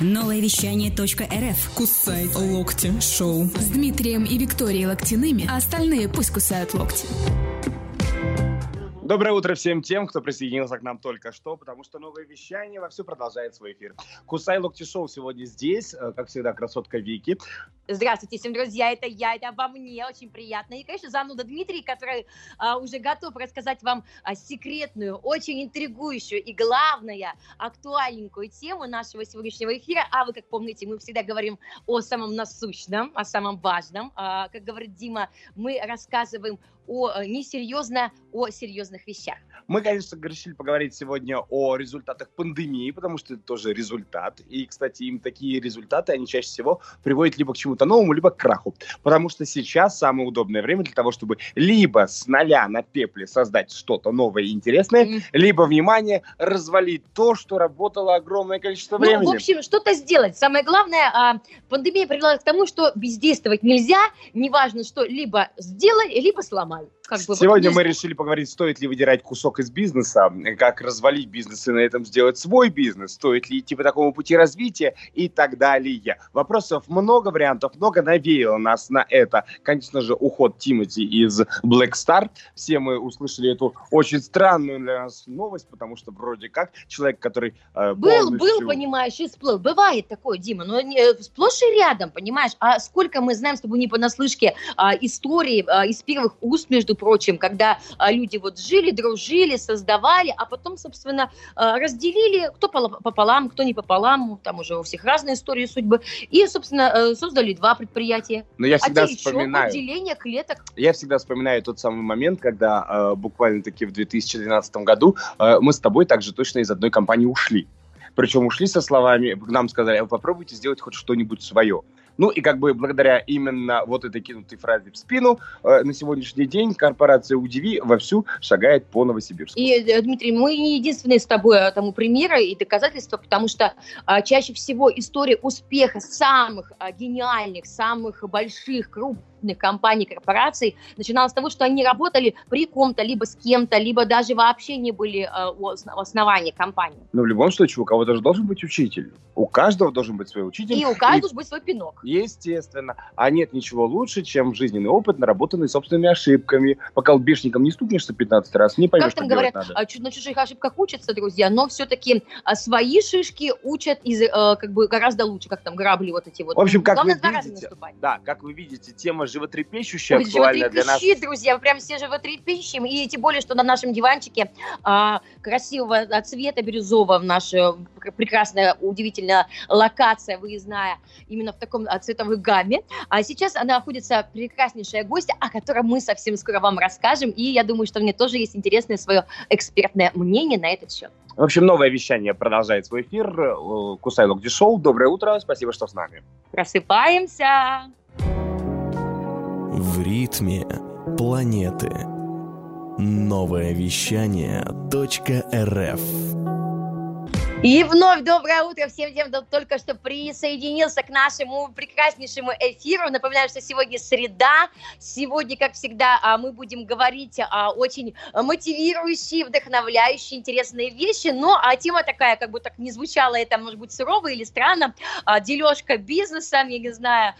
Новое вещание .рф. Кусай локти. Шоу. С Дмитрием и Викторией Локтяными, а остальные пусть кусают локти. Доброе утро всем тем, кто присоединился к нам только что, потому что новое вещание вовсю продолжает свой эфир. Кусай Локти Шоу сегодня здесь, э, как всегда, красотка Вики. Здравствуйте всем, друзья, это я, это обо мне, очень приятно. И, конечно, зануда Дмитрий, который а, уже готов рассказать вам а, секретную, очень интригующую и, главное, актуальненькую тему нашего сегодняшнего эфира. А вы, как помните, мы всегда говорим о самом насущном, о самом важном. А, как говорит Дима, мы рассказываем о э, несерьезно, о серьезных вещах. Мы, конечно, решили поговорить сегодня о результатах пандемии, потому что это тоже результат. И, кстати, им такие результаты, они чаще всего приводят либо к чему-то новому, либо к краху. Потому что сейчас самое удобное время для того, чтобы либо с нуля на пепле создать что-то новое и интересное, mm. либо, внимание, развалить то, что работало огромное количество времени. Ну, в общем, что-то сделать. Самое главное, а, пандемия привела к тому, что бездействовать нельзя, неважно что, либо сделай, либо сломай нормально. Как бы, Сегодня вот, мы решили поговорить, стоит ли выдирать кусок из бизнеса, как развалить бизнес и на этом сделать свой бизнес, стоит ли идти по такому пути развития и так далее. Вопросов много, вариантов много, навеяло нас на это. Конечно же, уход Тимати из Black Star. Все мы услышали эту очень странную для нас новость, потому что вроде как человек, который э, Был, полностью... был, понимаешь, и сплыл. Бывает такое, Дима, но не, сплошь и рядом, понимаешь? А сколько мы знаем с тобой не понаслышке а, истории а, из первых уст, между между прочим, когда а, люди вот жили, дружили, создавали, а потом, собственно, а, разделили, кто пополам, кто не пополам, там уже у всех разные истории судьбы, и, собственно, э, создали два предприятия. Но я всегда Один вспоминаю... Отделение клеток. Я всегда вспоминаю тот самый момент, когда э, буквально-таки в 2012 году э, мы с тобой также точно из одной компании ушли. Причем ушли со словами, нам сказали, «А попробуйте сделать хоть что-нибудь свое. Ну и как бы благодаря именно вот этой кинутой фразе в спину э, на сегодняшний день корпорация Удиви вовсю шагает по Новосибирску. И, э, Дмитрий, мы не единственные с тобой э, тому примеры и доказательства, потому что э, чаще всего история успеха самых э, гениальных, самых больших, крупных крупных компаний, корпораций начиналось с того, что они работали при ком-то, либо с кем-то, либо даже вообще не были э, основания компании. Но в любом случае у кого-то же должен быть учитель. У каждого должен быть свой учитель. И у каждого и... должен быть свой пинок. Естественно. А нет ничего лучше, чем жизненный опыт, наработанный собственными ошибками. Пока лбишником не стукнешься 15 раз, не поймешь, Как там говорят, надо. А, на чужих ошибках учатся, друзья, но все-таки а, свои шишки учат из, э, как бы гораздо лучше, как там грабли вот эти вот. В общем, как Главное, вы видите, да, как вы видите, тема животрепещущая, Ой, актуальная для нас. друзья, прям все животрепещем, и тем более, что на нашем диванчике а, красивого цвета бирюзового, наша прекрасная, удивительная локация выездная, именно в таком а, цветовой гамме. А сейчас она находится прекраснейшая гостья, о которой мы совсем скоро вам расскажем, и я думаю, что мне тоже есть интересное свое экспертное мнение на этот счет. В общем, новое вещание продолжает свой эфир. Э, Кусай Локди Шоу. Доброе утро, спасибо, что с нами. Просыпаемся! В ритме планеты. Новое вещание .рф и вновь доброе утро всем тем, кто только что присоединился к нашему прекраснейшему эфиру. Напоминаю, что сегодня среда. Сегодня, как всегда, а, мы будем говорить о очень мотивирующие, вдохновляющие, интересные вещи. Но а тема такая, как бы так не звучало это, может быть, сурово или странно. А, дележка бизнесом, я не знаю,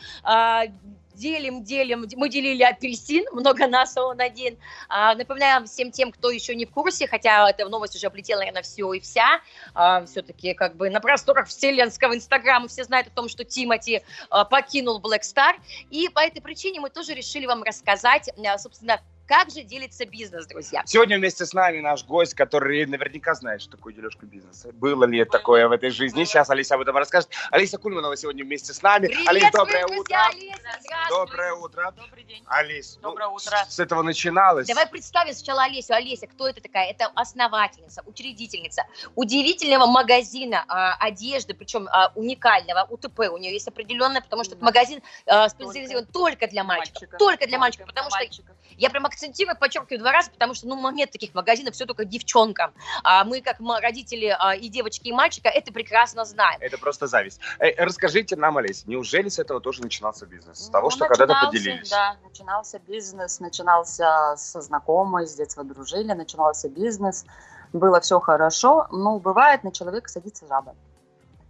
делим, делим. Мы делили апельсин, много нас, он один. А, напоминаю всем тем, кто еще не в курсе, хотя эта новость уже облетела, наверное, все и вся. А, все-таки как бы на просторах вселенского инстаграма все знают о том, что Тимати а, покинул Black Star. И по этой причине мы тоже решили вам рассказать, собственно, как же делится бизнес, друзья? Сегодня вместе с нами наш гость, который наверняка знает, что такое дележка бизнеса. Было ли такое в этой жизни? Сейчас Алиса об этом расскажет. Алиса Кульманова сегодня вместе с нами. Привет, Алис, доброе друзья, утро. Алиса, доброе утро. Добрый день. Алис, ну, доброе ну, утро. С этого начиналось. Давай представим сначала Олесю. Олеся, кто это такая? Это основательница, учредительница удивительного магазина а, одежды, причем а, уникального, УТП. У нее есть определенное, потому что да. этот магазин а, специализирован только, только для мальчиков. Мальчика. Только для мальчиков, потому мальчиков. что я прям акцентирую, подчеркиваю, два раза, потому что, ну, нет таких магазинов, все только девчонкам. А мы, как родители а, и девочки, и мальчика, это прекрасно знаем. Это просто зависть. Эй, расскажите нам, Олесь, неужели с этого тоже начинался бизнес? С того, ну, что когда-то поделились? Да, начинался бизнес, начинался со знакомой, с детства дружили, начинался бизнес, было все хорошо, но бывает, на человека садится жаба.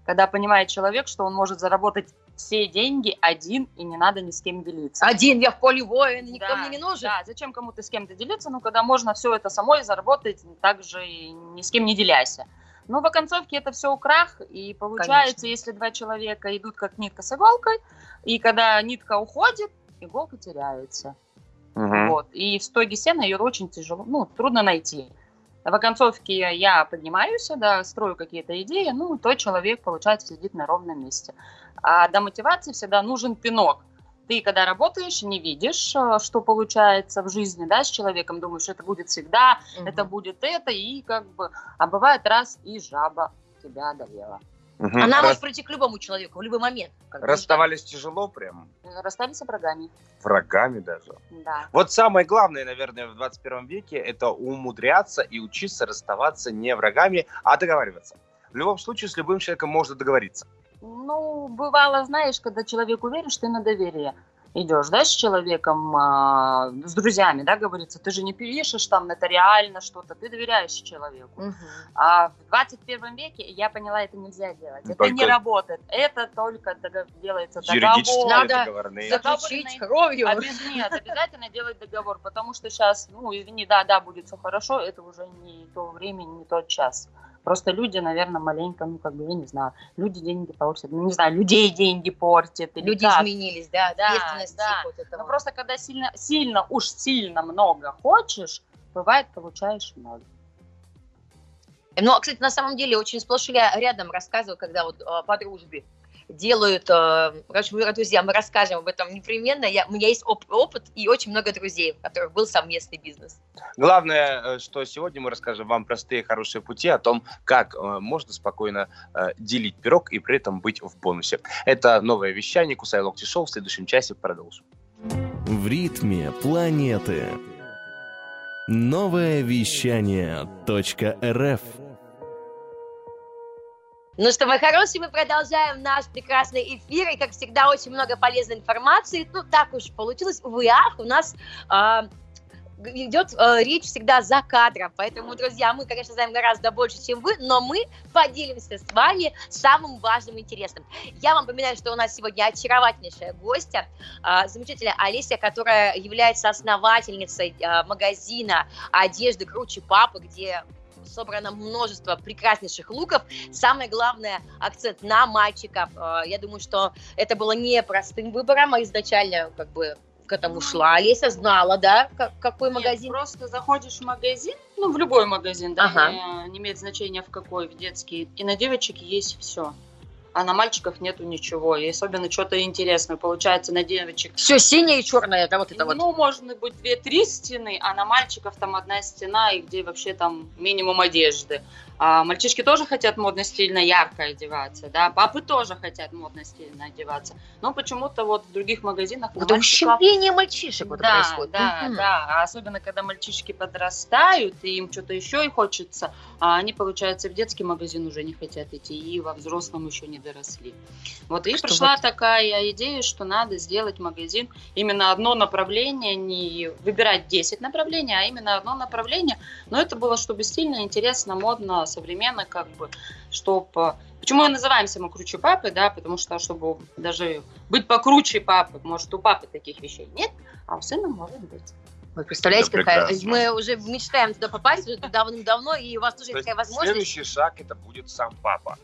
Когда понимает человек, что он может заработать все деньги один, и не надо ни с кем делиться. Один, я в поле воин, никто Да, мне не нужен. Да, зачем кому-то с кем-то делиться, ну, когда можно все это самой заработать, также и ни с кем не делясь. Но в оконцовке это все крах, и получается, Конечно. если два человека идут как нитка с иголкой, и когда нитка уходит, иголка теряется. Мгм. Вот. И в стоге сена ее очень тяжело, ну, трудно найти. В оконцовке я поднимаюсь, да, строю какие-то идеи, ну, тот человек, получается, сидит на ровном месте. А до мотивации всегда нужен пинок. Ты, когда работаешь, не видишь, э, что получается в жизни, да, с человеком, думаешь, это будет всегда, Мгм. это будет это, и как бы, а бывает раз, и жаба тебя одолела. Мгм. Она Рас- может прийти к любому человеку в любой момент. бы, Расставались тяжело прям, Расстались врагами, врагами даже. да. Вот самое главное, наверное, в 21 веке это умудряться и учиться расставаться не врагами, а договариваться. В любом случае, с любым человеком можно договориться. Ну, бывало, знаешь, когда человек уверен, что ты на доверие идешь, да, с человеком, а, с друзьями, да, говорится, ты же не пишешь там нотариально что-то, ты доверяешь человеку. Мгм. А в 21 веке я поняла, это нельзя делать. Это Только- не работает. Это только делается договор. Надо договорные. Заключить кровью. Обяз- Нет, обязательно делать договор, потому что сейчас, ну, извини, да, да, будет все хорошо, это уже не то время, не тот час. Просто люди, наверное, маленько, ну, как бы, я не знаю, люди деньги портят, ну, не знаю, людей деньги портят. или Люди как. изменились, да, Да, ответственность да. вот этого. Ну, просто когда сильно, сильно, уж сильно много хочешь, бывает, получаешь ноль. Ну, кстати, на самом деле очень сплошь рядом рассказываю, когда вот э, по дружбе делают, э, короче, мы, друзья, мы расскажем об этом непременно. Я, у меня есть оп- опыт и очень много друзей, у которых был совместный бизнес. Главное, э, что сегодня мы расскажем вам простые хорошие пути о том, как э, можно спокойно делить пирог и при этом быть в бонусе. Это новое вещание Кусай Локти Шоу. В следующем часе продолжим. В ритме планеты. Новое вещание .рф Ну что, мои хорошие, мы продолжаем наш прекрасный эфир, и, как всегда, очень много полезной информации. Ну, так уж получилось, увы, ах, у нас а, г- идет а, речь всегда за кадром, поэтому, друзья, мы, конечно, знаем гораздо больше, чем вы, но мы поделимся с вами самым важным и интересным. Я вам напоминаю, что у нас сегодня очаровательнейшая гостья, а, замечательная Олеся, которая является основательницей а, магазина одежды «Круче папы», где собрано множество прекраснейших луков. Самое главное, акцент на мальчиков. Э, Я думаю, что это было непростым выбором, а изначально как бы к этому шла. Олеся знала, да, как- какой Нет, магазин? просто заходишь в магазин, ну, в любой магазин, да, Ага. не, не имеет значения в какой, в детский, и на девочек есть все. А на мальчиках нету ничего, и особенно что-то интересное. Получается, на девочек Все синее и черное, это вот это вот. Ну, может быть, две-три стены, а на мальчиков там одна стена, и где вообще там минимум одежды. А мальчишки тоже хотят модно, стильно, ярко одеваться, да, папы тоже хотят модно, стильно одеваться. Но почему-то вот в других магазинах Вот мальчиков- ущемление мальчишек вот да, происходит. да, Мгм. да. А особенно, когда мальчишки подрастают, и им что-то еще и хочется, а они, получается, в детский магазин уже не хотят идти, и во взрослом еще не доросли. Вот и Что пришла вот- такая идея, что надо сделать магазин именно одно направление, не выбирать 10 направлений, а именно одно направление. Но это было, чтобы стильно, интересно, модно, современно, как бы, чтобы... Почему и называемся мы круче папы, да, потому что, чтобы даже быть покруче папы, может, у папы таких вещей нет, а у сына может быть. Вы представляете, Это какая... прекрасно. Мы уже мечтаем туда попасть уже давным-давно, и у вас тоже То есть такая возможность. следующий шаг это будет сам папа.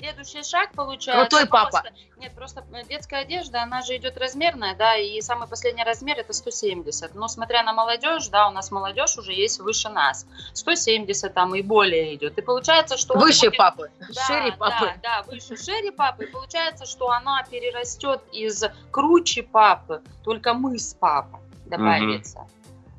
Следующий шаг получается... Крутой папа. просто- Нет, просто э, детская одежда, она же идет размерная, да, и самый последний размер это 170. Но смотря на молодежь, да, у нас молодежь уже есть выше нас. 170 там и более идет. И получается, что... Выше будет- папы, Да, шире папы. Да, да, выше шире папы. И получается, что она перерастет из круче папы, только мы с папой добавится.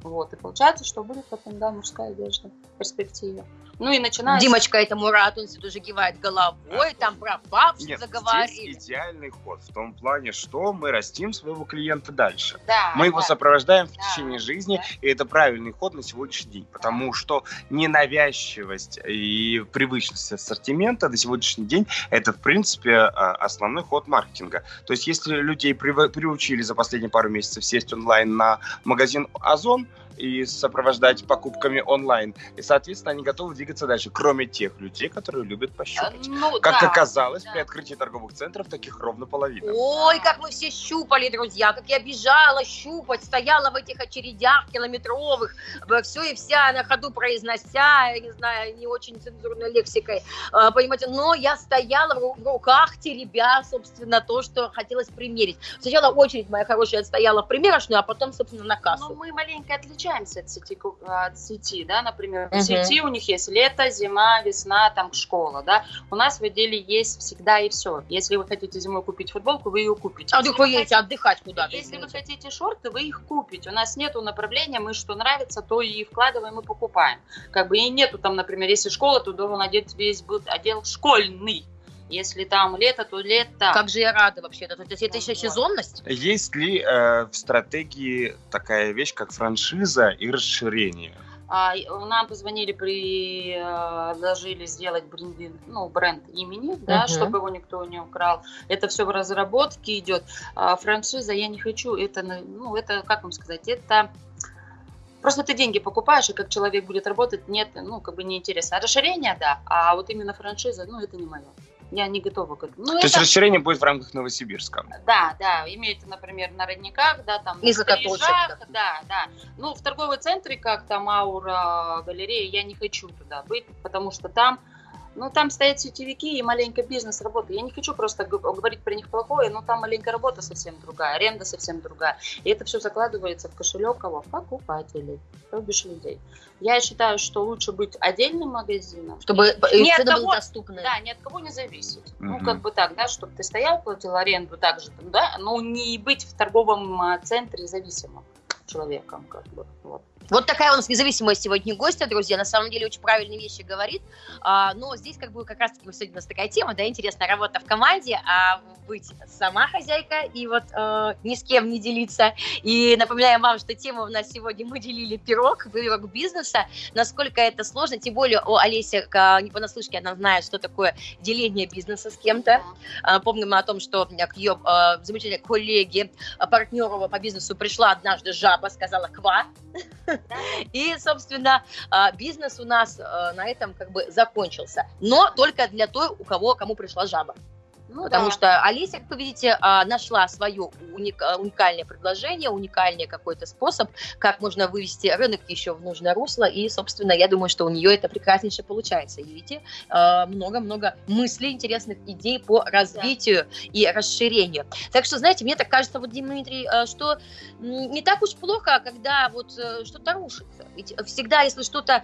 Вот, и получается, что будет потом, да, мужская одежда в перспективе. Ну и начиная с- Димочка этому рад, он уже кивает головой, там про папу Нет, заговорили. здесь идеальный ход в том плане, что мы растим своего клиента дальше. Да, Мы его да. сопровождаем в Да, течение жизни, да. и это правильный ход на сегодняшний день, потому что ненавязчивость и привычность ассортимента на сегодняшний день это, в принципе, а, основной ход маркетинга. То есть, если людей приучили за последние пару месяцев сесть онлайн на магазин Озон, и сопровождать покупками онлайн. И, соответственно, они готовы двигаться дальше, кроме тех людей, которые любят пощупать. Ну, Как да, оказалось, да. при открытии торговых центров таких ровно половина. Ой, как мы все щупали, друзья, как я бежала щупать, стояла в этих очередях километровых, все и вся на ходу произнося, я не знаю, не очень цензурной лексикой, а, понимаете, но я стояла в ру- в руках, теребя, собственно, то, что хотелось примерить. Сначала очередь моя хорошая стояла в примерочную, а потом, собственно, на Ну, кассу. мы маленько отличаемся от сети, ку- от сети, да, например, Мгм. в сети у них есть лето, зима, весна, там школа, да, у нас в отделе есть всегда и все. Если вы хотите зимой купить футболку, вы ее купите. А вдруг вы вы едете отдыхать куда-то, Если вы извините. хотите шорты, вы их купите. У нас нету направления, мы что нравится, то и вкладываем и покупаем. Как бы и нету там, например, если школа, то должен одеть весь был отдел школьный. Если там лето, то лето. Как же я рада вообще-то. То есть это еще сезонность? Есть ли э, в стратегии такая вещь, как франшиза и расширение? А, и нам позвонили, предложили сделать брендинг, ну, бренд имени, да, Мгм. чтобы его никто не украл. Это все в разработке идет. А франшиза я не хочу. Это, на- ну, это, как вам сказать, это Просто ты деньги покупаешь, и как человек будет работать, нет, ну, как бы неинтересно. А расширение, да, а вот именно франшиза, ну, это не мое. Я не готова к этому. Ну, То есть это- расширение будет в рамках Новосибирска. да, да, имеется, например, на родниках, да, там, на точек. да, да. Ну, в торговом центре, как там Аура, галерея, я не хочу туда быть, потому что там, ну, там стоят сетевики и маленький бизнес работает. Я не хочу просто говорить про них плохое, но там маленькая работа совсем другая, аренда совсем другая. И это все закладывается в кошелек кого? Покупателей, то бишь людей. Я считаю, что лучше быть отдельным магазином, Чтобы Не от цены того- были доступны. да, ни от кого не зависеть. Ну, Мгм. как бы так, да, чтобы ты стоял, платил аренду так же, там, да, но не быть в торговом а, центре зависимым человеком, как бы, вот. Вот такая у нас независимая сегодня гостья, друзья. На самом деле очень правильные вещи говорит. А, но здесь как бы как раз-таки сегодня у нас такая тема, да, интересная работа в команде, а быть сама хозяйка и вот э, ни с кем не делиться. И напоминаем вам, что тема у нас сегодня мы делили пирог, пирог бизнеса. Насколько это сложно, тем более о Олесе не понаслышке она знает, что такое деление бизнеса с кем-то. А, Помним мы о том, что к ее э, замечательной коллеге, э, партнеру по бизнесу пришла однажды жаба, сказала «ква». И, собственно, а, бизнес у нас э, на этом как бы закончился. Но только для той, у кого, кому пришла жаба. Ну, Потому да. что Олеся, как вы видите, а, нашла свое а, уникальное предложение, уникальный какой-то способ, как можно вывести рынок еще в нужное русло. И, собственно, я думаю, что у нее это прекраснейше получается. И видите, а, много-много мыслей, интересных идей по развитию и расширению. Так что, знаете, мне так кажется, вот, Дмитрий, что не так уж плохо, когда вот э, что-то рушится. Ведь всегда, если что-то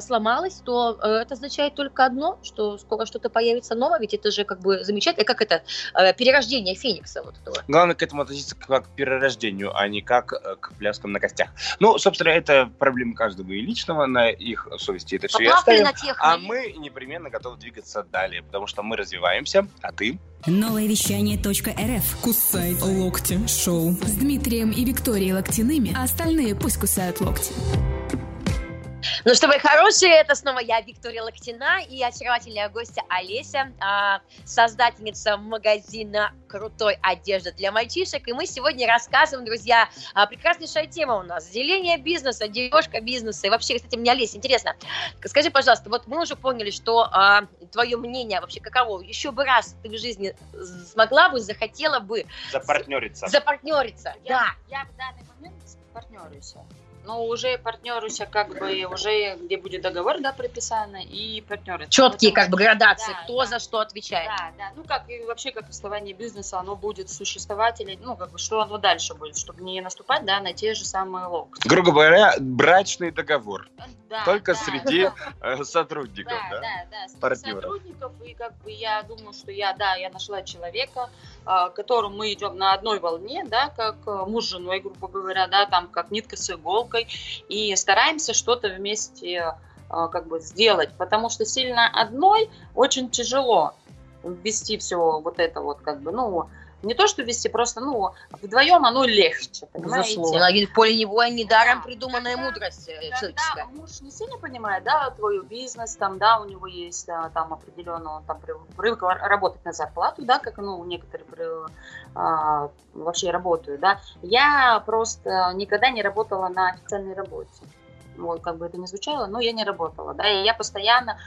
сломалось, то э, это означает только одно, что скоро что-то появится новое, ведь это же как бы замечательно, как это, э, перерождение Феникса вот этого. Главное к этому относиться как к перерождению, а не как э, к пляскам на костях. Ну, собственно, это проблема каждого и личного, на их совести это все и оставим. на тех. А мы непременно готовы двигаться далее, потому что мы развиваемся, а ты? Новое вещание .рф. Кусай локти шоу. С Дмитрием и Викторией Локтяными, а остальные пусть кусают локти. Ну что, мои хорошие, это снова я, Виктория Локтина, и очаровательная гостья Олеся, а, создательница магазина крутой одежды для мальчишек. И мы сегодня рассказываем, друзья, а, прекраснейшая тема у нас. Деление бизнеса, дележка бизнеса. И вообще, кстати, мне, Олеся, интересно, скажи, пожалуйста, вот мы уже поняли, что а, твое мнение вообще каково? Еще бы раз ты в жизни смогла бы, захотела бы Запартнериться. запартнериться. Я, Да. я в данный момент партнерюсь. Но уже партнерюсь, как бы уже где будет договор, да, прописано, и партнеры. Четкие как бы градации, Да, кто да. за что отвечает. Да, да. Ну, как и вообще, как основание бизнеса, оно будет существовать, или, ну, как бы, что оно дальше будет, чтобы не наступать, да, на те же самые локти. Грубо говоря, брачный договор. Да, Только да, среди э, сотрудников, да, да? да, да, партнеров. сотрудников, и как бы я думаю, что я, да, я нашла человека, а, которым мы идем на одной волне, да, как э, муж с женой, грубо говоря, да, там как нитка с иголкой, и стараемся что-то вместе а, как бы сделать, потому что сильно одной очень тяжело. вести все вот это вот как бы, ну, не то, что вести, просто, ну, вдвоем оно легче, понимаете? Безусловно. В поле неволя недаром Да. придуманная Когда- мудрость э, Когда человеческая. муж не сильно понимает, да, твой бизнес, там, да, у него есть а, там определенно, он там при- привык ра- работать на зарплату, да, как, ну, некоторые а, вообще работают, да. Я просто никогда не работала на официальной работе. Вот, как бы это ни звучало, но я не работала, да, и я постоянно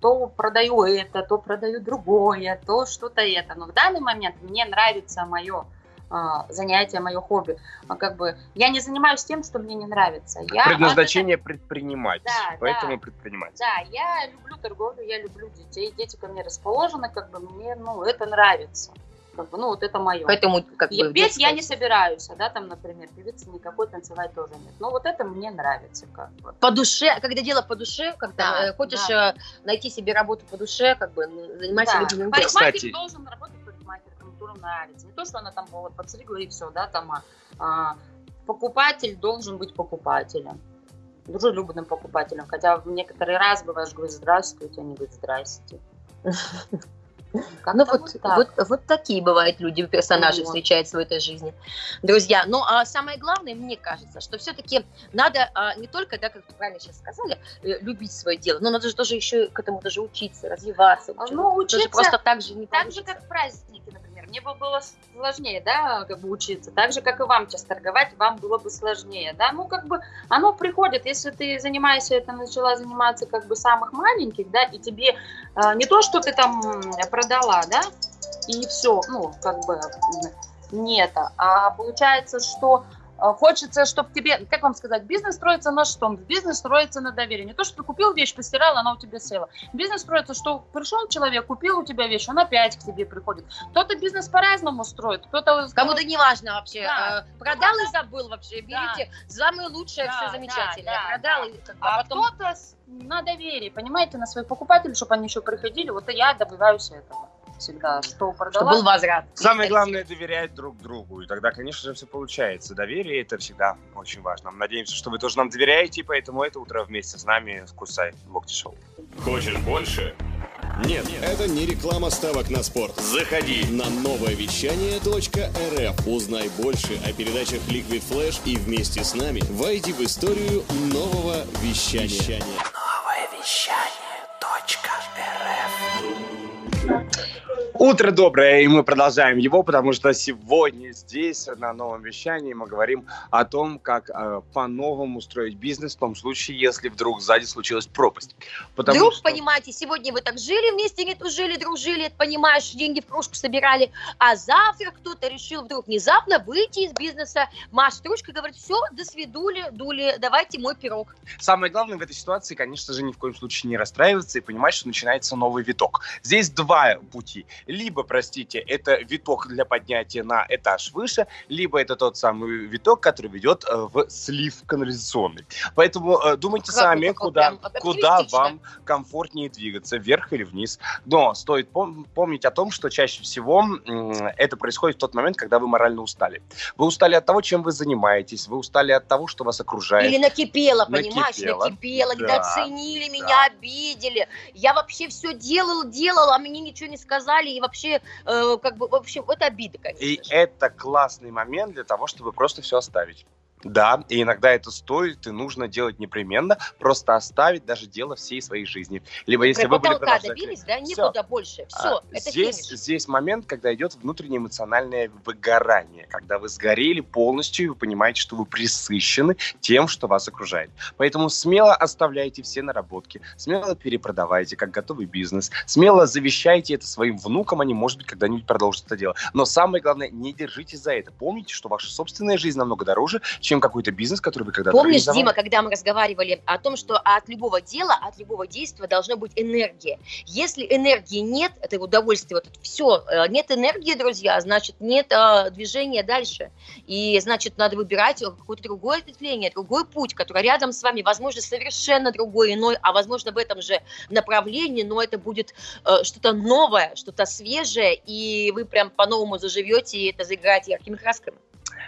то продаю это, то продаю другое, то что-то это. Но в данный момент мне нравится мое а, занятие, мое хобби. А как бы я не занимаюсь тем, что мне не нравится. Я Предназначение предпринимать. Да, Поэтому да. предпринимать. да, я люблю торговлю, я люблю детей, дети ко мне расположены, как бы мне, ну, это нравится. Как бы, ну, вот это мое. Поэтому как бы... Петь я не собираюсь, а, да, там, например, певицы никакой танцевать тоже нет. Но вот это мне нравится, как бы. по душе, когда дело по душе, когда Да, э, хочешь да. э, найти себе работу по душе, как бы м, занимайся Да. любимым делом. Парикмахер Кстати. должен работать парикмахером, которому нравится. Не то, что она там вот подстригла и все, да, там, а, а, покупатель должен быть покупателем. Дружелюбным покупателем. Хотя в некоторый раз бываешь, говоришь, здравствуйте, они говорят, здрасте. Ну вот, так. вот, вот такие бывают люди, персонажи Вот. встречаются в этой жизни. Друзья, ну а самое главное, мне кажется, что все-таки надо а, не только, да, как вы правильно сейчас сказали, э, любить свое дело, но надо же тоже еще к этому даже учиться, развиваться. А, ну, тоже учиться просто так же не Так же, получится. как в праздники, например. Мне бы было сложнее, да, как бы учиться. Так же, как и вам сейчас торговать, вам было бы сложнее, да. Ну, как бы оно приходит, если ты занимаешься, это начала заниматься как бы самых маленьких, да, и тебе э, не то, что ты там продала, да, и все, ну, как бы не это, а получается, что Хочется, чтобы тебе, как вам сказать, бизнес строится на что? Бизнес строится на доверии. Не то, что ты купил вещь, постирал, она у тебя села. Бизнес строится, что пришел человек, купил у тебя вещь, он опять к тебе приходит. Кто-то бизнес по-разному строит, кто-то... Кому-то не важно вообще. Да. э, Продал и забыл вообще. Да. Берите самое лучшее, Да, все да, замечательное. да, Продал да. и как бы, А а потом кто-то на доверии, понимаете, на своих покупателей, чтобы они еще приходили. Вот и я добиваюсь этого всегда. Что чтобы продала, был возврат. Самое главное доверять друг другу, и тогда, конечно же, все получается. Доверие это всегда очень важно. Надеемся, что вы тоже нам доверяете, и поэтому это утро вместе с нами в Кусай Локти Шоу. Хочешь больше? Нет. Это не реклама ставок на спорт. Заходи. На новое вещание.рф. Узнай больше о передачах Liquid Flash и вместе с нами войди в историю нового вещания. Утро доброе, и мы продолжаем его, потому что сегодня здесь, на новом вещании, мы говорим о том, как э, по-новому строить бизнес в том случае, если вдруг сзади случилась пропасть. Потому Вдруг, что- понимаете, сегодня вы так жили вместе, не жили, дружили, понимаешь, деньги в кружку собирали, а завтра кто-то решил вдруг внезапно выйти из бизнеса, машет ручкой, говорит, все, до свидули, дули, давайте мой пирог. Самое главное в этой ситуации, конечно же, ни в коем случае не расстраиваться и понимать, что начинается новый виток. Здесь два пути. Либо, простите, это виток для поднятия на этаж выше, либо это тот самый виток, который ведет э, в слив канализационный. Поэтому э, думайте Как сами, куда, прям куда вам комфортнее двигаться, вверх или вниз. Но стоит пом- помнить о том, что чаще всего это происходит в тот момент, когда вы морально устали. Вы устали от того, чем вы занимаетесь, вы устали от того, что вас окружает. Или накипело, понимаешь, Накипело. накипело, Да, недооценили меня, да. обидели. Я вообще все делал, делал, а мне ничего не сказали, и вообще, э, как бы, в общем, это обида, конечно И же. это классный момент для того, чтобы просто все оставить. Да, и иногда это стоит и нужно делать непременно, просто оставить даже дело всей своей жизни. Либо если вы были добились, да, Всё. никуда больше. Все, А, это здесь, финиш. здесь момент, когда идет внутреннее эмоциональное выгорание, когда вы сгорели полностью, и вы понимаете, что вы присыщены тем, что вас окружает. Поэтому смело оставляйте все наработки, смело перепродавайте, как готовый бизнес, смело завещайте это своим внукам, они, может быть, когда-нибудь продолжат это дело. Но самое главное, не держитесь за это. Помните, что ваша собственная жизнь намного дороже, чем какой-то бизнес, который вы когда-то Помнишь. Дима, когда мы разговаривали о том, что от любого дела, от любого действия должна быть энергия. Если энергии нет, это удовольствие, вот все, нет энергии, друзья, значит, нет э, движения дальше. И, значит, надо выбирать какое-то другое ответвление, другой путь, который рядом с вами, возможно, совершенно другой, иной, а возможно, в этом же направлении, но это будет э, что-то новое, что-то свежее, и вы прям по-новому заживете, и это заиграет яркими красками.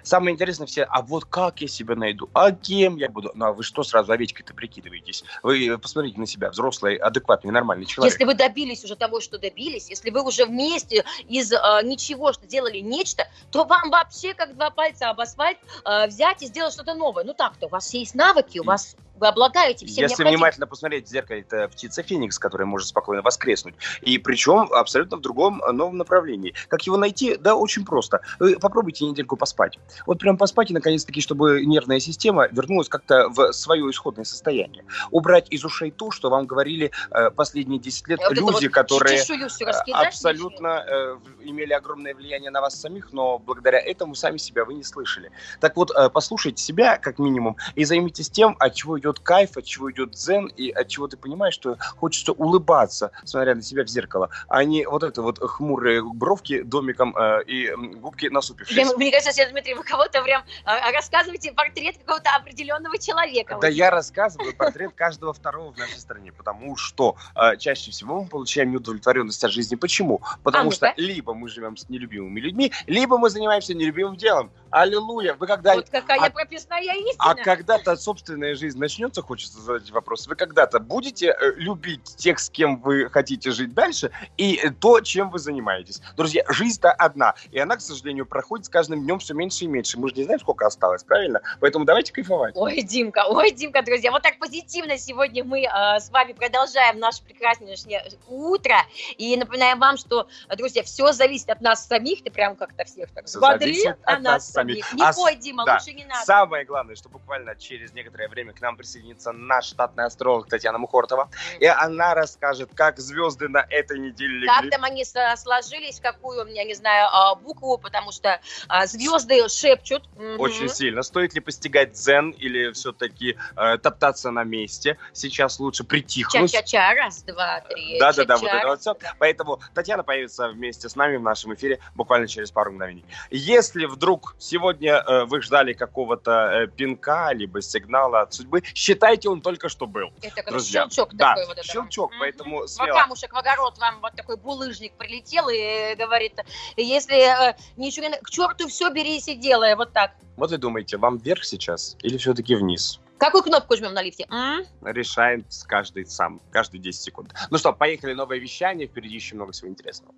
Самое интересное все, а вот как я себя найду? А кем я буду? Ну, а вы что сразу овечкой-то прикидываетесь? Вы посмотрите на себя, взрослый, адекватный, нормальный человек. Если вы добились уже того, что добились, если вы уже вместе из э, ничего, что делали нечто, то вам вообще как два пальца об асфальт э, взять и сделать что-то новое. Ну так-то, у вас есть навыки, у вас вы обладаете всем Если внимательно посмотреть в зеркало, это птица Феникс, которая может спокойно воскреснуть. И причем абсолютно в другом э, новом направлении. Как его найти? Да, очень просто. Вы попробуйте недельку поспать. Вот прям поспать и, наконец-таки, чтобы нервная система вернулась как-то в свое исходное состояние. Убрать из ушей то, что вам говорили э, последние 10 лет вот люди, вот которые э, абсолютно э, имели огромное влияние на вас самих, но благодаря этому сами себя вы не слышали. Так вот, э, послушайте себя, как минимум, и займитесь тем, от чего идет кайф, от чего идет дзен, и от чего ты понимаешь, что хочется улыбаться, смотря на себя в зеркало, а не вот это вот хмурые бровки домиком э, и губки насупившись. Мне, мне кажется, Сергей Дмитрий, вы кого-то прям э, рассказываете портрет какого-то определенного человека. Да я рассказываю портрет каждого второго в нашей стране, потому что э, чаще всего мы получаем неудовлетворенность от жизни. Почему? Потому а, что либо мы живем с нелюбимыми людьми, либо мы занимаемся нелюбимым делом. Аллилуйя! Вы когда... Вот какая а, прописная истина! А когда-то собственная жизнь начнется, хочется задать вопрос, вы когда-то будете э, любить тех, с кем вы хотите жить дальше, и то, чем вы занимаетесь. Друзья, жизнь-то одна, и она, к сожалению, проходит с каждым днем все меньше и меньше. Мы же не знаем, сколько осталось, правильно? Поэтому давайте кайфовать. Ой, Димка, ой, Димка, друзья, вот так позитивно сегодня мы э, с вами продолжаем наше прекраснейшее утро, и напоминаем вам, что, друзья, все зависит от нас самих, ты прям как-то всех так взбодрил, от нас самих. Не а, пой, Дима, да, лучше не надо. Самое главное, что буквально через некоторое время к нам присоединится наш штатный астролог Татьяна Мухортова. И она расскажет, как звезды на этой неделе легли. Как там они сложились, какую, я не знаю, а, букву, потому что а, звезды шепчут. Очень сильно. Стоит ли постигать дзен или все-таки э, топтаться на месте? Сейчас лучше притихнуть. Ча-ча-ча, раз, два, три. Да-да-да, вот это вот все. Поэтому Татьяна появится вместе с нами в нашем эфире буквально через пару мгновений. Если вдруг сегодня э, вы ждали какого-то э, пинка, либо сигнала от судьбы, считайте он только что был. Это как друзья. щелчок да, такой вот. щелчок, mm-hmm. поэтому смело. В камушек в огород вам вот такой булыжник прилетел и говорит, если э, ничего не... К черту все бери и делай, вот так. Вот вы думаете, вам вверх сейчас или все-таки вниз? Какую кнопку жмем на лифте? М? Решает каждый сам, каждые 10 секунд. Ну что, поехали, новое вещание, впереди еще много всего интересного.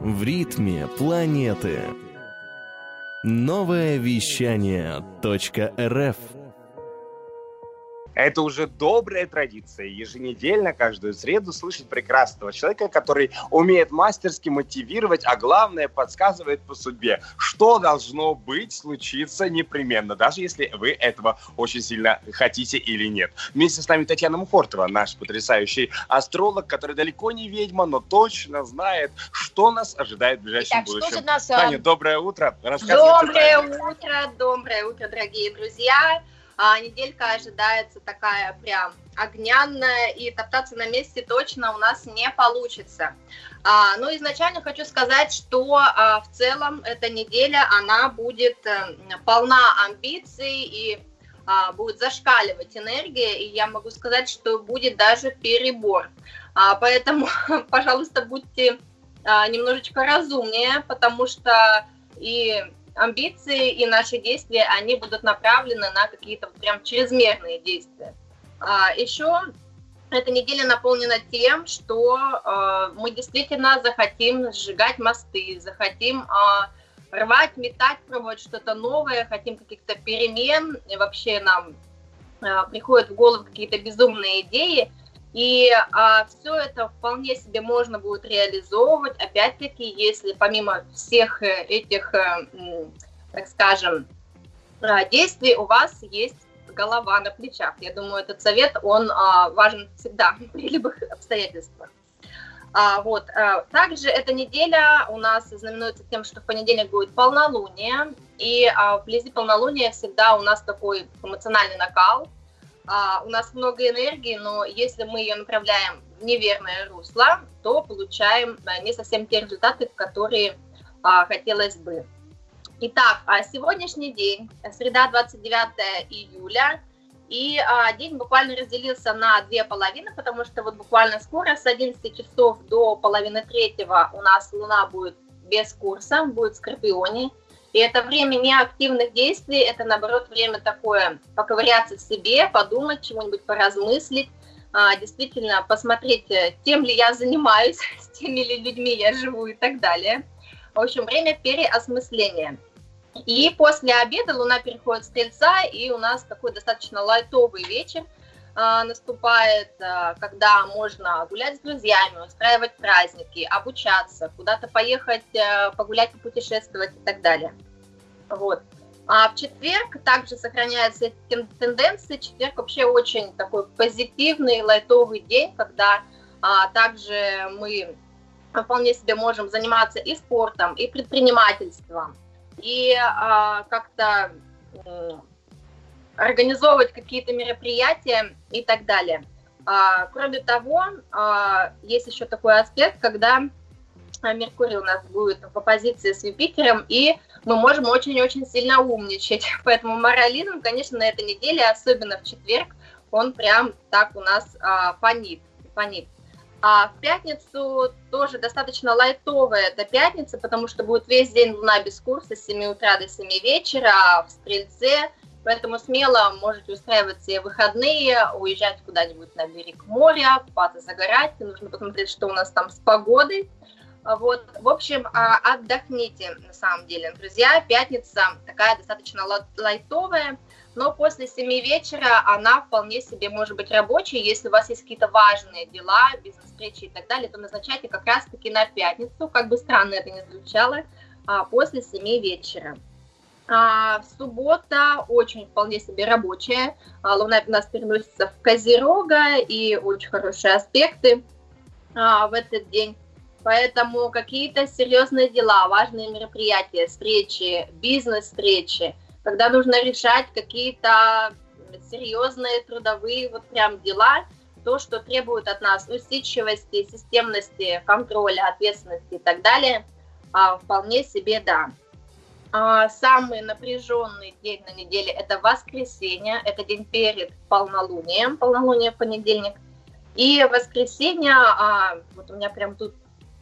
В ритме планеты. Новое вещание .рф это уже добрая традиция еженедельно, каждую среду слышать прекрасного человека, который умеет мастерски мотивировать, а главное подсказывает по судьбе, что должно быть, случиться непременно, даже если вы этого очень сильно хотите или нет. Вместе с нами Татьяна Мухортова, наш потрясающий астролог, который далеко не ведьма, но точно знает, что нас ожидает в ближайшем Итак, будущем. Что же нас, Таня, доброе утро. Доброе утро, доброе утро, дорогие друзья а неделька ожидается такая прям огнянная, и топтаться на месте точно у нас не получится. А, ну, изначально хочу сказать, что а, в целом эта неделя, она будет а, полна амбиций и а, будет зашкаливать энергия, и я могу сказать, что будет даже перебор. А, поэтому, пожалуйста, будьте а, немножечко разумнее, потому что и амбиции и наши действия, они будут направлены на какие-то прям чрезмерные действия. А, еще эта неделя наполнена тем, что э, мы действительно захотим сжигать мосты, захотим э, рвать, метать, пробовать что-то новое, хотим каких-то перемен, и вообще нам э, приходят в голову какие-то безумные идеи, и а, все это вполне себе можно будет реализовывать, опять-таки, если помимо всех э, этих, э, так скажем, а, действий у вас есть голова на плечах. Я думаю, этот совет, он а, важен всегда при любых обстоятельствах. А, вот. А, также эта неделя у нас знаменуется тем, что в понедельник будет полнолуние, и а, вблизи полнолуния всегда у нас такой эмоциональный накал – а, у нас много энергии, но если мы ее направляем в неверное русло, то получаем а, не совсем те результаты, которые а, хотелось бы. Итак, а сегодняшний день, среда 29 июля, и а, день буквально разделился на две половины, потому что вот буквально скоро с 11 часов до половины третьего у нас Луна будет без курса, будет в Скорпионе, И это время неактивных действий, это, наоборот, время такое поковыряться в себе, подумать, чего-нибудь поразмыслить, а, действительно посмотреть, э, тем ли я занимаюсь, с теми ли людьми я живу и так далее. В общем, время переосмысления. И после обеда Луна переходит в Стрельца, и у нас такой достаточно лайтовый вечер наступает, а, когда можно гулять с друзьями, устраивать праздники, обучаться, куда-то поехать, а, погулять, путешествовать и так далее. Вот. А в четверг также сохраняются эти тенденции. Четверг вообще очень такой позитивный, лайтовый день, когда а, также мы вполне себе можем заниматься и спортом, и предпринимательством, и а, как-то а, организовывать какие-то мероприятия и так далее. А, кроме того, а, есть еще такой аспект, когда Меркурий у нас будет в оппозиции с Юпитером, и мы можем очень-очень сильно умничать. Поэтому морализм, конечно, на этой неделе, особенно в четверг, он прям так у нас а, фонит. фонит. А в пятницу тоже достаточно лайтовая эта пятница, потому что будет весь день луна без курса с 7 утра до 7 вечера в Стрельце, поэтому смело можете устраивать себе выходные, уезжать куда-нибудь на берег моря, купаться, загорать, нужно посмотреть, что у нас там с погодой. Вот, в общем, а, отдохните, на самом деле, друзья. Пятница такая достаточно лайтовая, но после 7 вечера она вполне себе может быть рабочей. Если у вас есть какие-то важные дела, бизнес-встречи и так далее, то назначайте как раз-таки на пятницу, как бы странно это ни звучало, а, после 7 вечера. А, суббота очень вполне себе рабочая. Луна у нас переносится в Козерога, и очень хорошие аспекты в этот день. Поэтому какие-то серьезные дела, важные мероприятия, встречи, бизнес-встречи, когда нужно решать какие-то серьезные трудовые вот прям дела, то, что требует от нас усидчивости, системности, контроля, ответственности и так далее, а, вполне себе да. А, самый напряженный день на неделе – это воскресенье, это день перед полнолунием, полнолуние понедельник. И воскресенье, а, вот у меня прям тут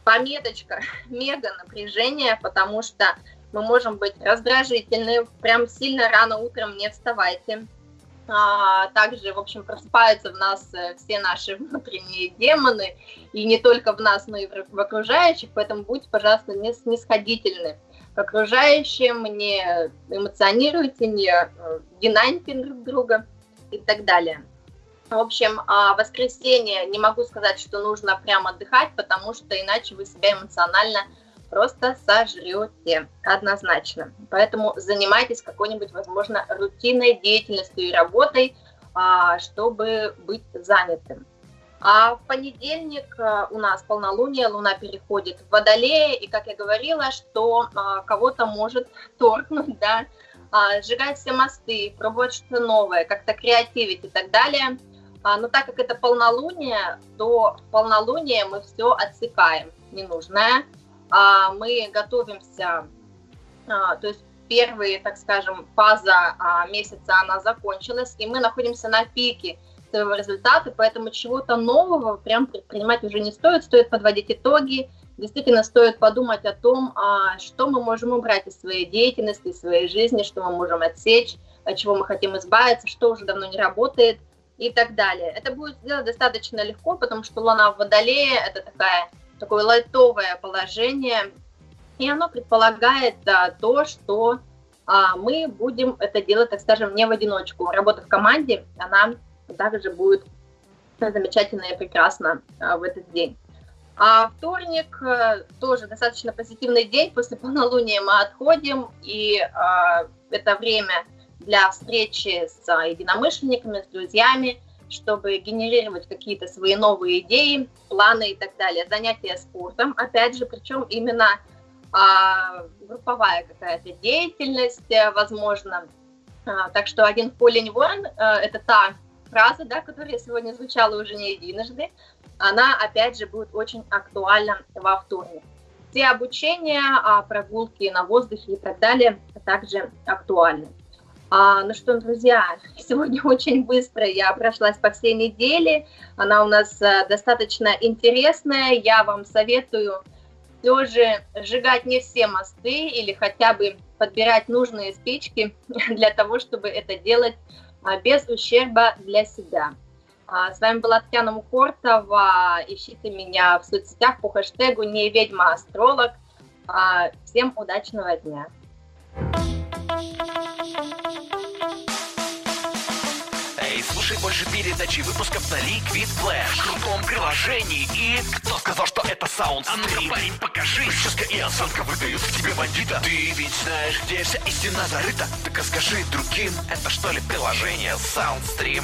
пометочка мега напряжение, потому что мы можем быть раздражительны, прям сильно рано утром не вставайте. А, также, в общем, просыпаются в нас э, все наши внутренние демоны, и не только в нас, но и в окружающих, поэтому будьте, пожалуйста, не снисходительны окружающим, не эмоционируйте, не динамите друг друга и так далее. В общем, а, воскресенье не могу сказать, что нужно прям отдыхать, потому что иначе вы себя эмоционально просто сожрете однозначно. Поэтому занимайтесь какой-нибудь, возможно, рутинной деятельностью и работой, а, чтобы быть занятым. А в понедельник а, у нас полнолуние, Луна переходит в Водолее, и, как я говорила, что кого-то может торкнуть, да, сжигать все мосты, пробовать что-то новое, как-то креативить и так далее – а, но так как это полнолуние, то в полнолуние мы все отсекаем ненужное. А, мы готовимся, а, то есть первые, так скажем, фаза а, месяца, она закончилась, и мы находимся на пике своего результата, поэтому чего-то нового прям предпринимать уже не стоит, стоит подводить итоги, действительно стоит подумать о том, а, что мы можем убрать из своей деятельности, из своей жизни, что мы можем отсечь, от чего мы хотим избавиться, что уже давно не работает – и так далее. Это будет сделать достаточно легко, потому что Луна в Водолее – это такая, такое лайтовое положение, и оно предполагает да, то, что а, мы будем это делать, так скажем, не в одиночку. Работа в команде, она также будет замечательно и прекрасно а, в этот день. А вторник а, тоже достаточно позитивный день. После полнолуния мы отходим, и а, это время для встречи с единомышленниками, с друзьями, чтобы генерировать какие-то свои новые идеи, планы и так далее. Занятия спортом, опять же, причем именно а, групповая какая-то деятельность, э, возможно. А, так что один в поле не а, это та фраза, да, которая сегодня звучала уже не единожды, она, опять же, будет очень актуальна во вторник. Все обучения, а, прогулки на воздухе и так далее также актуальны. А, ну что, друзья, сегодня очень быстро я прошлась по всей неделе. Она у нас а, достаточно интересная. Я вам советую все же сжигать не все мосты или хотя бы подбирать нужные спички для того, чтобы это делать без ущерба для себя. А, с вами была Татьяна Мухортова. Ищите меня в соцсетях по хэштегу «Не ведьма астролог». А, всем удачного дня! Эй, слушай больше передачи выпусков на Liquid Flash в крутом приложении. И кто сказал, что это саунд А ну-ка, парень, покажи. Прическа и осанка выдают в тебе бандита. Ты ведь знаешь, где вся истина зарыта. Так расскажи другим, это что ли приложение Soundstream?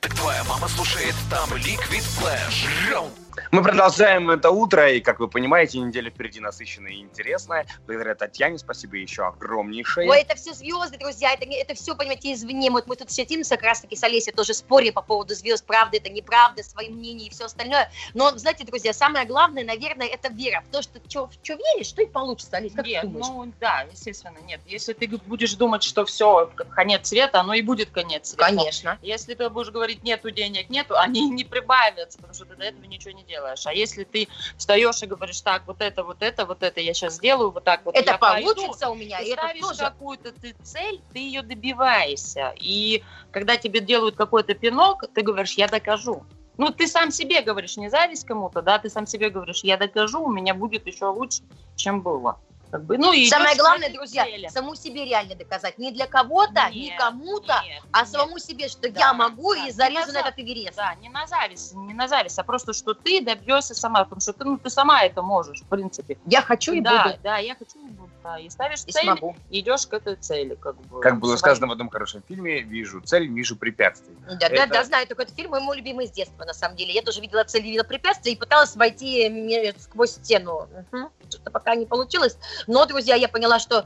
Так твоя мама слушает там Liquid Flash. Раунд. Мы продолжаем это утро, и, как вы понимаете, неделя впереди насыщенная и интересная. Благодаря Татьяне спасибо еще огромнейшее. Ой, это все звезды, друзья, это, это все, понимаете, извне. Вот мы тут сидимся как раз-таки с Олесей тоже спорим по поводу звезд, правда это, неправда, свои мнения и все остальное. Но, знаете, друзья, самое главное, наверное, это вера. В то, что чё- в что веришь, то и получится, Олесь, как Нет, ты думаешь? ну да, естественно, нет. Если ты будешь думать, что все, конец света, оно и будет конец света. Конечно. Если ты будешь говорить, нету денег, нету, они не прибавятся, потому что ты до этого ничего не делаешь. А если ты встаешь и говоришь, так, вот это, вот это, вот это я сейчас сделаю, вот так вот Это я пойду», получится у меня, ты и ставишь тоже. какую-то ты цель, ты ее добиваешься. И когда тебе делают какой-то пинок, ты говоришь, я докажу. Ну, ты сам себе говоришь, не зависть кому-то, да, ты сам себе говоришь, я докажу, у меня будет еще лучше, чем было. Как бы, ну, и Самое главное, друзья, цели. саму себе реально доказать. Не для кого-то, не Нет, кому-то, нет, а нет. самому себе, что Да, я могу да, и не зарезу на этот Эверест. Да, не на зависть, не на зависть, а просто, что ты добьешься сама, потому что ты, ну, ты сама это можешь, в принципе. Я хочу и да, буду. да, я хочу и буду, да, и ставишь И цель, смогу. и идешь к этой цели, как бы. Как было своей. сказано в одном хорошем фильме, вижу цель, вижу препятствий. Да, да, Это- да, знаю, только этот фильм мой, мой любимый с детства, на самом деле. Я тоже видела цель, видела препятствия и пыталась войти сквозь стену. Мгм. Что-то пока не получилось. Но, друзья, я поняла, что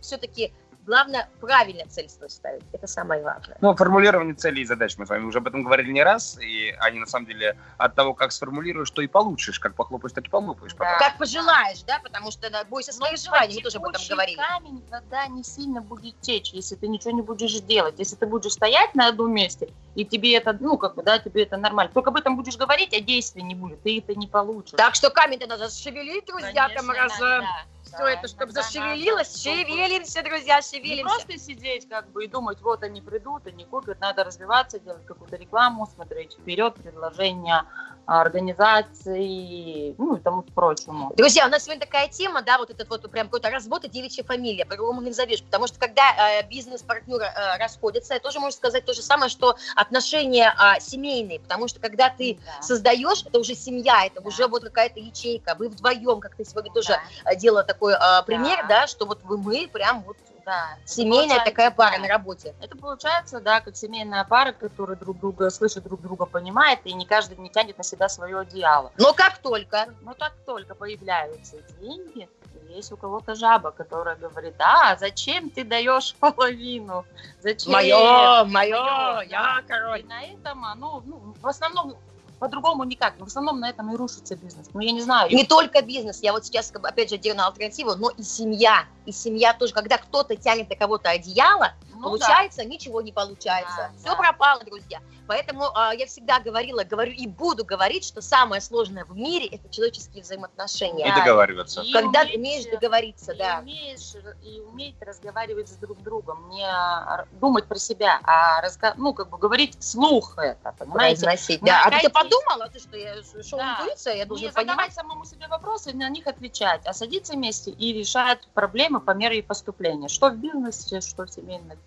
все-таки главное правильно цель свою ставить. Это самое главное. Ну, формулирование целей и задач, мы с вами уже об этом говорили не раз, и они на самом деле от того, как сформулируешь, то и получишь, как похлопаешь, так и похлопаешь. потом. Как пожелаешь, да, потому что да, бойся своих желаний, мы тоже об этом говорили. камень вода не сильно будет течь, если ты ничего не будешь делать. Если ты будешь стоять на одном месте, и тебе это, ну, как бы, да, тебе это нормально. Только об этом будешь говорить, а действий не будет, ты это не получишь. Так что камень-то надо зашевелить, друзья, там Конечно, раз. надо, Все это, чтобы зашевелилось, шевелимся, друзья, Не шевелимся. просто сидеть как бы и думать, вот они придут, они купят, надо развиваться, делать какую-то рекламу, смотреть вперед, предложения организаций, ну и тому прочему. Друзья, у нас сегодня такая тема, да, вот этот вот прям какой-то развод и девичья фамилия, по-другому не назовешь, потому что когда э, бизнес-партнеры э, расходятся, тоже можно сказать то же самое, что отношения а, семейные, потому что когда ты Да. создаешь, это уже семья, это Да. уже вот какая-то ячейка, вы вдвоем, как ты сегодня тоже Да. э, делала такой э, пример, Да. да, что вот вы мы прям вот Да. семейная Получается, такая пара да. на работе. Это получается, да, как семейная пара, которая друг друга слышит, друг друга понимает, и не каждый не тянет на себя свое одеяло. Но как только Но как только появляются деньги, есть у кого-то жаба, которая говорит, а зачем ты даешь половину? Зачем? мое, мое, я да. король. И на этом оно, ну, в основном, по-другому никак, но в основном на этом и рушится бизнес. Ну, я не знаю. Не только бизнес, я вот сейчас, опять же, делаю на альтернативу, но и семья. И семья тоже, когда кто-то тянет на кого-то одеяло, Ну, получается, ничего не получается. Да, Все да. пропало, друзья. Поэтому а, я всегда говорила, говорю и буду говорить, что самое сложное в мире это человеческие взаимоотношения. И Да. договариваться. И Когда уметь- умеешь договориться, и да. умеешь, и уметь разговаривать с друг другом, не а, думать про себя, а разга- ну, как бы говорить вслух это, понимаете? Произносить, да. А ты подумала, ты что, я шоу Да. интуиция, я Не должен задавать понимать. самому себе вопросы и на них отвечать, а садиться вместе и решать проблемы по мере их поступления. Что в бизнесе, что в семейной.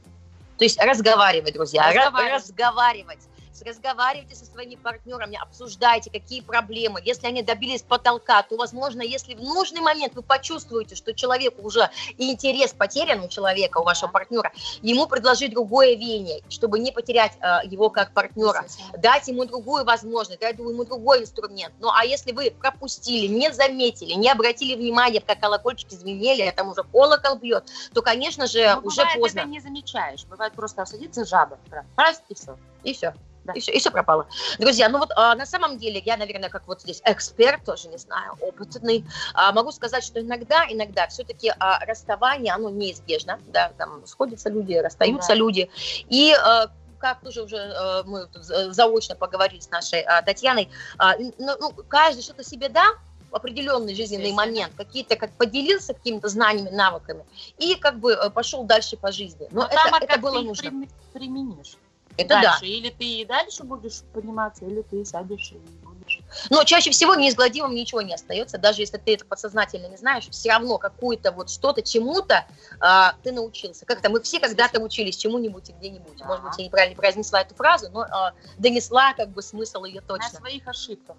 То есть разговаривать, друзья, ра- Разговаривать. разговаривать. Разговаривайте со своими партнерами, обсуждайте, какие проблемы. Если они добились потолка, то, возможно, если в нужный момент вы почувствуете, что человеку уже интерес потерян у человека, у вашего партнера, ему предложить другое веяние, чтобы не потерять э, его как партнера. Дать ему другую возможность, дать ему другой инструмент. Ну, а если вы пропустили, не заметили, не обратили внимания, как колокольчики звенели, а там уже колокол бьет, то, конечно же, Ну, уже бывает, поздно. это не замечаешь. Бывает просто садится жаба. Раз, и все. И все. Да. И все, и все пропало. Друзья, ну вот а, на самом деле, я, наверное, как вот здесь эксперт, тоже не знаю, опытный, а, могу сказать, что иногда, иногда все-таки расставание, оно неизбежно, да, там сходятся люди, расстаются Да. люди, и а, как тоже уже э, мы заочно поговорили с нашей а, Татьяной, а, н- ну, каждый что-то себе да, в определенный жизненный момент какие-то, как поделился какими-то знаниями, навыками, и как бы э, пошел дальше по жизни. Но, Но это, там, а это как было нужно. прим- применишь. Это дальше. да. Или ты и дальше будешь подниматься, или ты сядешь и будешь. Но чаще всего неизгладимым ничего не остается, даже если ты это подсознательно не знаешь, все равно какую-то вот что-то, чему-то а, ты научился. Как-то мы все когда-то учились чему-нибудь и где-нибудь. Может быть, я неправильно произнесла эту фразу, но а, донесла как бы смысл ее На точно. своих ошибках.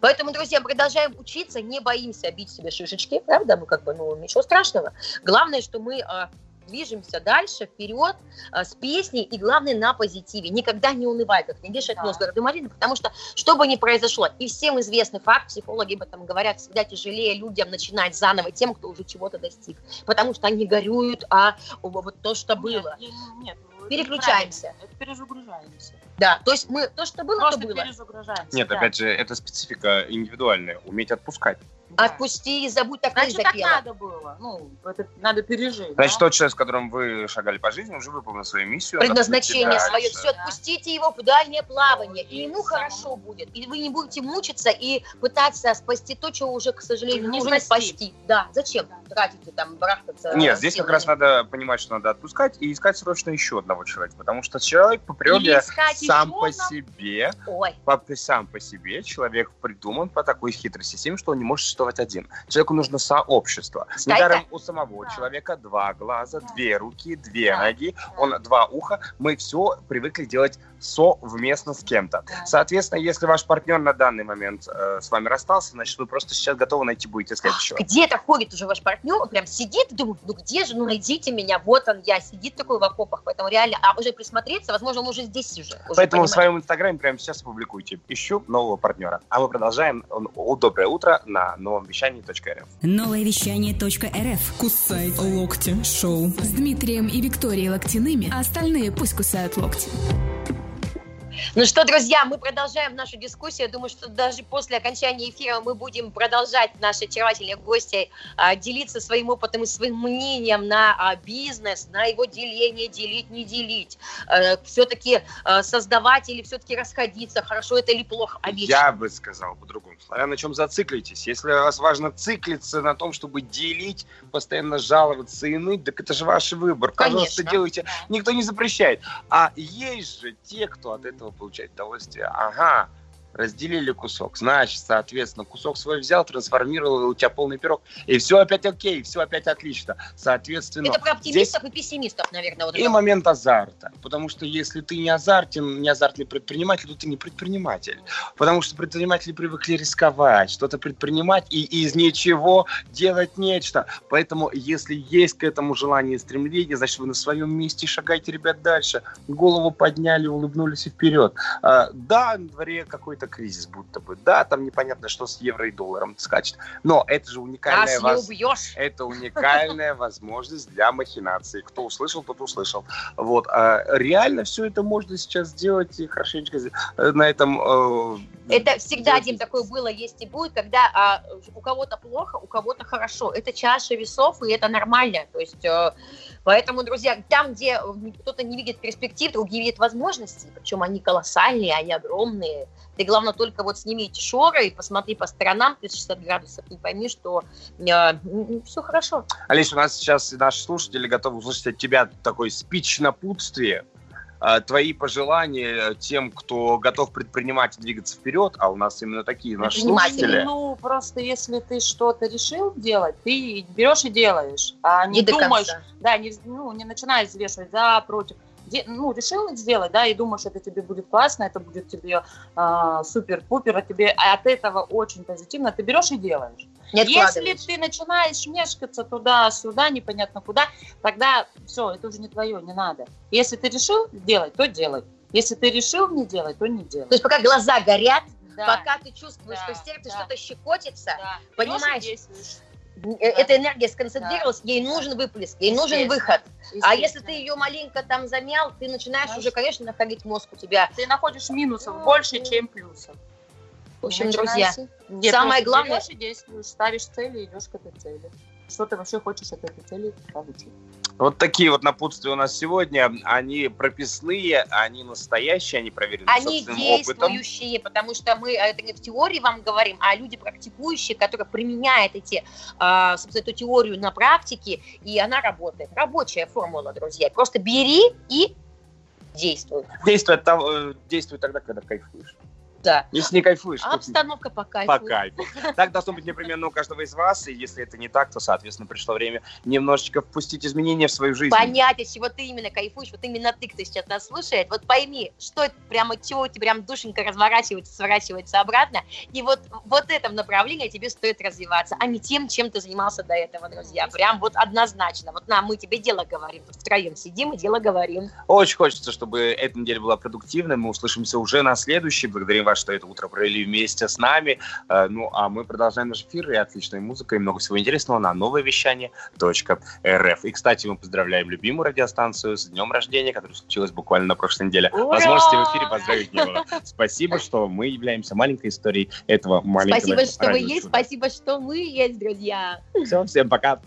Поэтому, друзья, продолжаем учиться, не боимся бить себе шишечки, правда? Мы как бы, ну, ничего страшного. Главное, что мы а, движемся дальше, вперед, а, с песней, и главное, на позитиве. Никогда не унывай, как не вешать Да. нос гардемарины, потому что, что бы ни произошло, и всем известный факт, психологи об этом говорят, всегда тяжелее людям начинать заново тем, кто уже чего-то достиг, потому что они горюют, а вот то, что было. Нет, я- нет, это Переключаемся. Это перезагружаемся. Да, то есть мы, то, что было, Просто то было. перезагружаемся. Нет, да. опять же, это специфика индивидуальная. Уметь отпускать. Да. Отпусти и забудь, так Значит, так надо было. Ну, это надо пережить. Значит, да? тот человек, с которым вы шагали по жизни, уже выполнил свою миссию. предназначение свое. Все, отпустите его в дальнее плавание, и ему хорошо будет. И вы не будете мучиться и пытаться спасти то, чего уже, к сожалению, Не уже не спасти. Да, зачем тратите там барахтаться? Нет, здесь как раз надо понимать, что надо отпускать и искать срочно еще одного человека, потому что человек по природе сам по себе, Ой, по, сам по себе человек придуман по такой хитрой системе, что он не может существовать один. Человеку нужно сообщество. Стайка. Недаром у самого человека два глаза, две руки, две ноги, он два уха. Мы все привыкли делать совместно с кем-то. Соответственно, если ваш партнер на данный момент э, с вами расстался, значит, вы просто сейчас готовы найти будете следующего. где-то ходит уже ваш партнер, он прям сидит и думает, ну где же, ну найдите меня, вот он я, сидит такой в окопах, поэтому реально, а уже присмотреться, возможно, он уже здесь уже. уже Поэтому в понимает. своем инстаграме прямо сейчас опубликуйте. Ищу нового партнера. А мы продолжаем. Доброе утро на новом вещании.рф. Новое вещание.рф. Кусай локти шоу. С Дмитрием и Викторией Локтяными, а остальные пусть кусают локти. Ну что, друзья, мы продолжаем нашу дискуссию. Я думаю, что даже после окончания эфира мы будем продолжать наши очаровательные гости а, делиться своим опытом и своим мнением на а, бизнес, на его деление, делить, не делить. все-таки создавать или все-таки расходиться, хорошо это или плохо, а вечно. Я бы сказал по-другому. Смотря на чем зациклитесь. Если вас важно циклиться на том, чтобы делить, постоянно жаловаться и ныть, так это же ваш выбор. Пожалуйста, Конечно. делайте. Никто не запрещает. А есть же те, кто от этого получает удовольствие. Ага, разделили кусок. Значит, соответственно, кусок свой взял, трансформировал, и у тебя полный пирог. И все опять окей, все опять отлично. Соответственно, Это про здесь оптимистов и пессимистов, наверное. Вот и это. момент азарта. Потому что если ты не азартен, не азартный предприниматель, то ты не предприниматель. Потому что предприниматели привыкли рисковать, что-то предпринимать и из ничего делать нечто. Поэтому, если есть к этому желание и стремление, значит, вы на своем месте шагайте, ребят, дальше. Голову подняли, улыбнулись и вперед. А, да, на дворе какой-то кризис будто бы. Да, там непонятно, что с евро и долларом скачет. Но это же уникальная Нас не воз- это уникальная возможность для махинации. Кто услышал, тот услышал. Вот. А реально все это можно сейчас сделать и хорошенечко э, на этом... э, Это всегда, Дим, такое было, есть и будет, когда а, у кого-то плохо, у кого-то хорошо. Это чаша весов, и это нормально. То есть, э, поэтому, друзья, там, где э, кто-то не видит перспектив, другие видят возможности, причем они колоссальные, они огромные. Ты, главное, только вот сними эти шоры и посмотри по сторонам 360 градусов и пойми, что все хорошо. Олесь, у нас сейчас наши слушатели готовы услышать от тебя такой спич напутствие. А, Твои пожелания тем, кто готов предпринимать и двигаться вперед, а у нас именно такие наши слушатели. Ну, просто если ты что-то решил делать, ты берешь и делаешь, а не, Не до думаешь, конца. да, не, ну, не начинаешь взвешивать за, против. Де- ну, решил сделать, да, и думаешь, это тебе будет классно, это будет тебе а, супер-пупер, а тебе от этого очень позитивно, ты берешь и делаешь. Не Если ты начинаешь мешкаться туда-сюда, непонятно куда, тогда все, это уже не твое, не надо. Если ты решил делать, то делай. Если ты решил не делать, то не делай. То есть пока глаза горят, Да, пока ты чувствуешь, Да, что в сердце да. что-то щекотится, да. понимаешь? Э, эта энергия сконцентрировалась, ей нужен выплеск, ей нужен выход. А если ты ее маленько там замял, ты начинаешь Знаешь. уже, конечно, находить мозг у тебя. ты находишь минусов больше, чем плюсов. В общем, друзья, Нет, самое главное- и действуешь, ставишь цели, идешь к этой цели. Что ты вообще хочешь от этой цели получить? Вот такие вот напутствия у нас сегодня. Они прописные, они настоящие, они проверены они собственным опытом. действующие, потому что мы это не в теории вам говорим, а люди практикующие, которые применяют эти, а, собственно, эту теорию на практике, и она работает. Рабочая формула, друзья. Просто бери и действуй. Действует, там, э, действует тогда, когда кайфуешь. Да. Если не кайфуешь, А обстановка по кайфу. по кайфу. Так должно быть непременно у каждого из вас, и если это не так, то, соответственно, пришло время немножечко впустить изменения в свою жизнь. понять, от чего ты именно кайфуешь, вот именно ты, кто сейчас нас слушает, вот пойми, что это прямо чего у тебя прям душенька разворачивается, сворачивается обратно, и вот в вот этом направлении тебе стоит развиваться, а не тем, чем ты занимался до этого, друзья. Прям вот однозначно. Вот нам мы тебе дело говорим, тут втроем сидим и дело говорим. Очень хочется, чтобы эта неделя была продуктивной. Мы услышимся уже на следующей. Благодарим вас, что это утро провели вместе с нами. Э, Ну, а мы продолжаем наш эфир и отличной музыкой, и много всего интересного на новое вещание .рф. И, кстати, мы поздравляем любимую радиостанцию с днем рождения, которое случилось буквально на прошлой неделе. Ура! Возможности в эфире поздравить не было. Спасибо, что мы являемся маленькой историей этого маленького Спасибо, что вы есть, спасибо, что мы есть, друзья. Все, всем пока.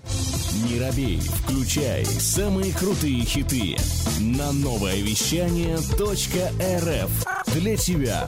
Не робей, включай самые крутые хиты на новое вещание .рф для тебя.